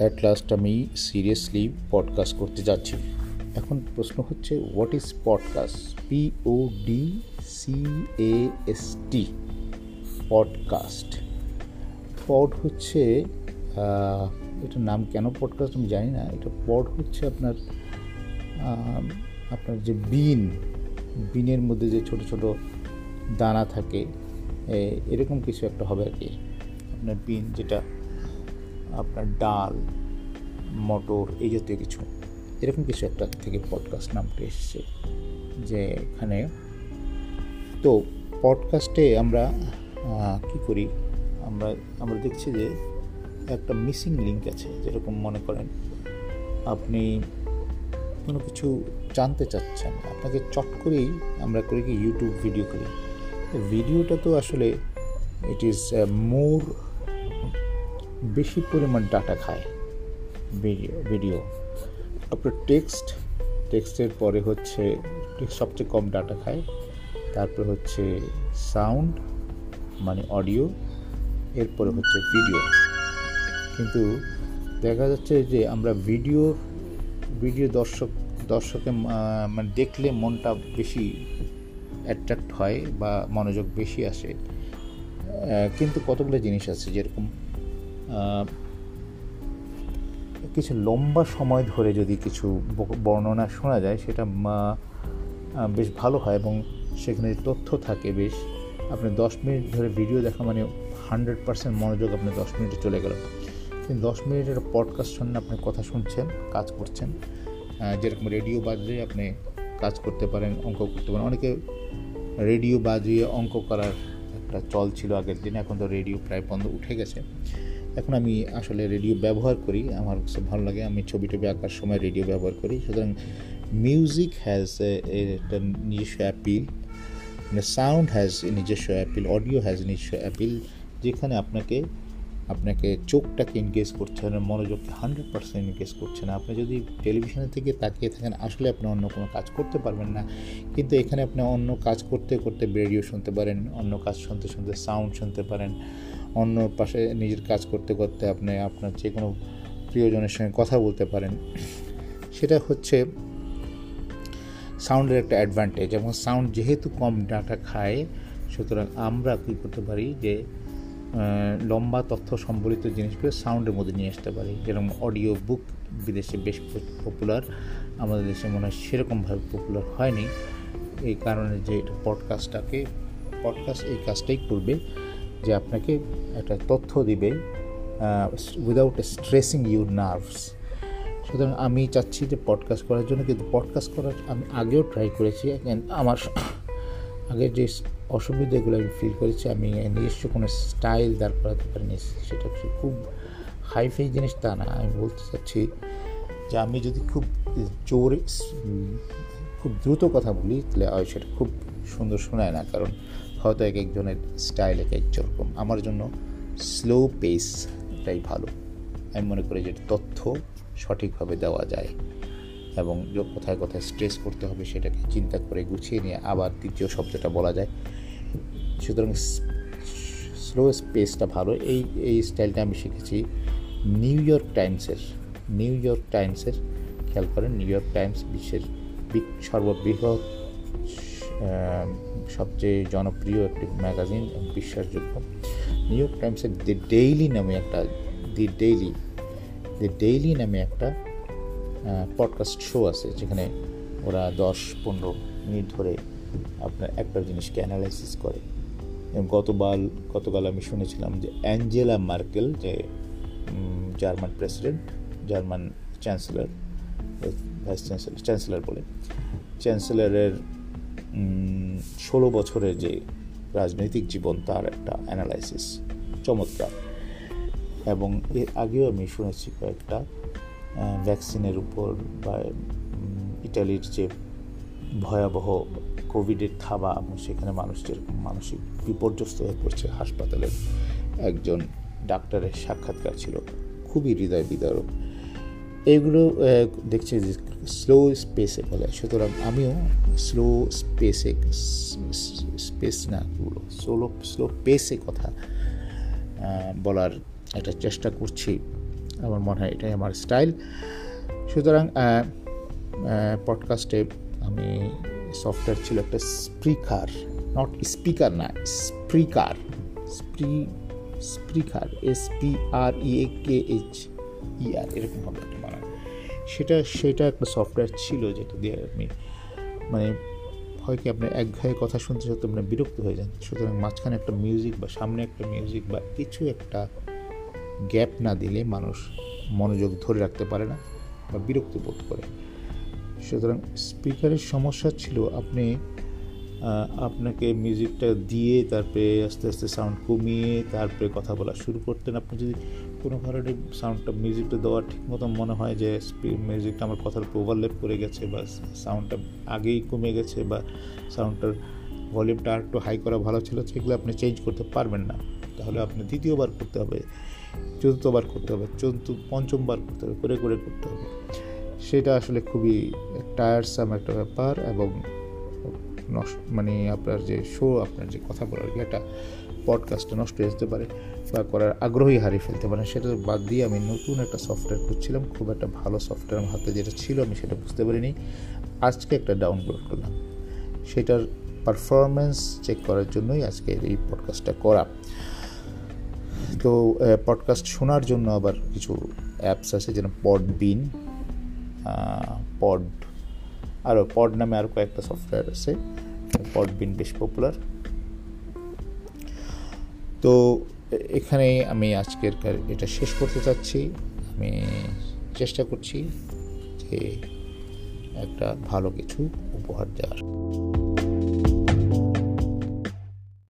At last আমি seriously podcast করতে যাচ্ছি। এখন প্রশ্ন হচ্ছে what is podcast P O D C A S T podcast pod হচ্ছে এটার নাম কেন পডকাস্ট আমি জানি না। এটা পড হচ্ছে আপনার আপনার যে বিন, বিনের মধ্যে যে ছোট ছোট দানা থাকে এরকম কিছু একটা হবে আর কি। আপনার বিন যেটা আপনার ডাল, মটর, এই জাতীয় কিছু। এরকম কিছু একটা থেকে পডকাস্ট নামটা এসছে, যে এখানে। তো পডকাস্টে আমরা কি করি? আমরা আমরা দেখছি যে একটা মিসিং লিঙ্ক আছে, যেরকম মনে করেন আপনি কোনো কিছু জানতে চাচ্ছেন, আপনাকে চট করেই আমরা করি কি ইউটিউব ভিডিও করি। ভিডিওটা তো আসলে ইট ইজ মোর বেশি পরিমাণ ডাটা খায় ভিডিও ভিডিও। আপনার টেক্সট, টেক্সটের পরে হচ্ছে সবচেয়ে কম ডাটা খায়। তারপরে হচ্ছে সাউন্ড মানে অডিও, এরপরে হচ্ছে ভিডিও। কিন্তু দেখা যাচ্ছে যে আমরা ভিডিও ভিডিও দর্শক, দর্শকে মানে দেখলে মনটা বেশি অ্যাট্রাক্ট হয় বা মনোযোগ বেশি আসে। কিন্তু কতগুলো জিনিস আছে যেরকম কিছু লম্বা সময় ধরে যদি কিছু বর্ণনা শোনা যায়, সেটা বেশ ভালো হয় এবং সেখানে তথ্য থাকে বেশ, আপনি দশ মিনিট ধরে ভিডিও দেখা মানে হান্ড্রেড পার্সেন্ট মনোযোগ আপনি দশ মিনিটে চলে গেল। কিন্তু দশ মিনিটের পডকাস্ট শুনে আপনি কথা শুনছেন, কাজ করছেন যেরকম রেডিও বাজলে আপনি কাজ করতে পারেন, অঙ্ক করতে পারেন। অনেকে রেডিও বাজিয়ে অঙ্ক করার একটা চল ছিল আগের দিনে, এখন তো রেডিও প্রায় বন্ধ উঠে গেছে। এখন আমি আসলে রেডিও ব্যবহার করি, আমার কাছে ভালো লাগে। আমি ছবি টবি আঁকার সময় রেডিও ব্যবহার করি। সুতরাং মিউজিক হ্যাজ একটা নিজস্ব অ্যাপিল মানে সাউন্ড হ্যাজ নিজস্ব অ্যাপিল অডিও হ্যাজ নিজস্ব অ্যাপিল যেখানে আপনাকে আপনাকে চোখটাকে এনগেজ করছে না, মনোযোগকে হান্ড্রেড পার্সেন্ট এনগেজ করছে না। আপনি যদি টেলিভিশনের থেকে তাকিয়ে থাকেন, আসলে আপনি অন্য কোনো কাজ করতে পারবেন না। কিন্তু এখানে আপনি অন্য কাজ করতে করতে রেডিও শুনতে পারেন, অন্য কাজ শুনতে শুনতে সাউন্ড শুনতে পারেন। অন্য পাশে নিজের কাজ করতে করতে আপনি আপনার যে কোনো প্রিয়জনের সঙ্গে কথা বলতে পারেন। সেটা হচ্ছে সাউন্ডের একটা অ্যাডভান্টেজ এবং সাউন্ড যেহেতু কম ডাটা খায়, সুতরাং আমরা কী করতে পারি যে লম্বা তথ্য সম্বলিত জিনিসগুলো সাউন্ডের মধ্যে নিয়ে আসতে পারি। যেরকম অডিও বুক বিদেশে বেশ পপুলার আমাদের দেশে মনে হয় সেরকমভাবে পপুলার হয়নি। এই কারণে যে এটা পডকাস্টটাকে পডকাস্ট এই কাজটাই করবে। যে আপনাকে একটা তথ্য দিবে উইদাউট স্ট্রেসিং ইউর নার্ভস সুতরাং আমি চাচ্ছি যে পডকাস্ট করার জন্য, কিন্তু পডকাস্ট করার আমি আগেও ট্রাই করেছি আমার আগের যে অসুবিধাগুলো আমি ফিল করেছি, আমি নিজস্ব কোনো স্টাইল দাঁড় করাতে পারিনি, সেটা খুব হাইফাই জিনিস তা না। আমি বলতে চাচ্ছি যে আমি যদি খুব জোরে খুব দ্রুত কথা বলি, তাহলে সেটা খুব সুন্দর শোনায় না, কারণ হয়তো এক একজনের স্টাইল এক এক আমার জন্য স্লো পেসটাই ভালো। আমি মনে করি যে তথ্য সঠিকভাবে দেওয়া যায় এবং কোথায় কোথায় স্ট্রেস করতে হবে সেটাকে চিন্তা করে গুছিয়ে নিয়ে আবার তৃতীয় শব্দটা বলা যায়। সুতরাং স্লো স্পেসটা ভালো। এই এই স্টাইলটা আমি শিখেছি নিউ ইয়র্ক টাইমসের নিউ ইয়র্ক টাইমসের খেয়াল করেন নিউ ইয়র্ক টাইমস বিশ্বের সর্ববৃহৎ সবচেয়ে জনপ্রিয় একটি ম্যাগাজিন এবং বিশ্বাসযোগ্য। নিউ ইয়র্ক টাইমসের দি ডেইলি নামে একটা দি ডেইলি দি ডেইলি নামে একটা পডকাস্ট শো আছে যেখানে ওরা দশ পনেরো মিনিট ধরে আপনার একটা জিনিসকে অ্যানালাইসিস করে। গতবার গতকাল আমি শুনেছিলাম যে অ্যাঞ্জেলা মার্কেল, যে German president, German chancellor, vice chancellor chancellor বলে, চ্যান্সেলরের ষোলো বছরের যে রাজনৈতিক জীবন, তার একটা অ্যানালাইসিস চমৎকার। এবং এর আগেও আমি শুনেছি কয়েকটা ভ্যাকসিনের উপর বা ইটালির যে ভয়াবহ কোভিডের থাবা এবং সেখানে মানুষ যেরকম মানসিক বিপর্যস্ত হয়ে পড়ছে হাসপাতালের একজন ডাক্তারের সাক্ষাৎকার ছিল। খুবই হৃদয় বিদারক। এগুলো দেখছি যে স্লো স্পেসে বলে। সুতরাং আমিও স্লো স্পেসে স্পেস না স্লো স্লো পেসে কথা বলার একটা চেষ্টা করছি। আমার মনে হয় এটাই আমার স্টাইল সুতরাং পডকাস্টে আমি সফটওয়্যার ছিল একটা স্প্রিকার নট স্পিকার না, স্প্রিকার, স্প্রি, Spreaker S P R E A K H E R এরকম হবে। সেটা সেটা একটা সফটওয়্যার ছিল যেটা দিয়ে আপনি মানে হয় কি আপনার একঘায়ে কথা শুনতে শুনতে আপনার বিরক্ত হয়ে যান। সুতরাং মাঝখানে একটা মিউজিক বা সামনে একটা মিউজিক বা কিছু একটা গ্যাপ না দিলে মানুষ মনোযোগ ধরে রাখতে পারে না বা বিরক্ত বোধ করে। সুতরাং স্পিকারের সমস্যা ছিল আপনি আপনাকে মিউজিকটা দিয়ে তারপরে আস্তে আস্তে সাউন্ড কমিয়ে তারপরে কথা বলা শুরু করতেন। আপনি যদি কোনো কারণে সাউন্ডটা মিউজিকটা দেওয়ার ঠিক মতো মনে হয় যে মিউজিকটা আমার কথার ওভারলেপ করে গেছে বা সাউন্ডটা আগেই কমে গেছে বা সাউন্ডটার ভলিউমটা আর একটু হাই করা ভালো ছিল, সেগুলো আপনি চেঞ্জ করতে পারবেন না। তাহলে আপনি দ্বিতীয়বার করতে হবে, চতুর্থবার করতে হবে, চতুর্থ, পঞ্চমবার করতে হবে, করে করে করতে হবে। সেটা আসলে খুবই টায়ারসাম একটা ব্যাপার এবং মানে আপনার যে শো আপনার যে কথা বলার একটা পডকাস্টটা নষ্ট হয়ে যেতে পারে বা করার আগ্রহী হারিয়ে ফেলতে পারেন সেটা বাদ দিয়ে আমি নতুন একটা সফটওয়্যার খুঁজছিলাম, খুব একটা ভালো সফটওয়্যার আমার হাতে যেটা ছিল আমি সেটা বুঝতে পারিনি। আজকে একটা ডাউনলোড করলাম। সেটার পারফরমেন্স চেক করার জন্যই আজকে এই পডকাস্টটা করা। তো পডকাস্ট শোনার জন্য আবার কিছু অ্যাপস আছে যেন পডবিন পড আরও পড নামে আর কয়েকটা সফটওয়্যার আছে। পডবিন বেশ পপুলার তো এখানে আমি আজকের এটা শেষ করতে চাচ্ছি। আমি চেষ্টা করছি যে একটা ভালো কিছু উপহার দেওয়ার।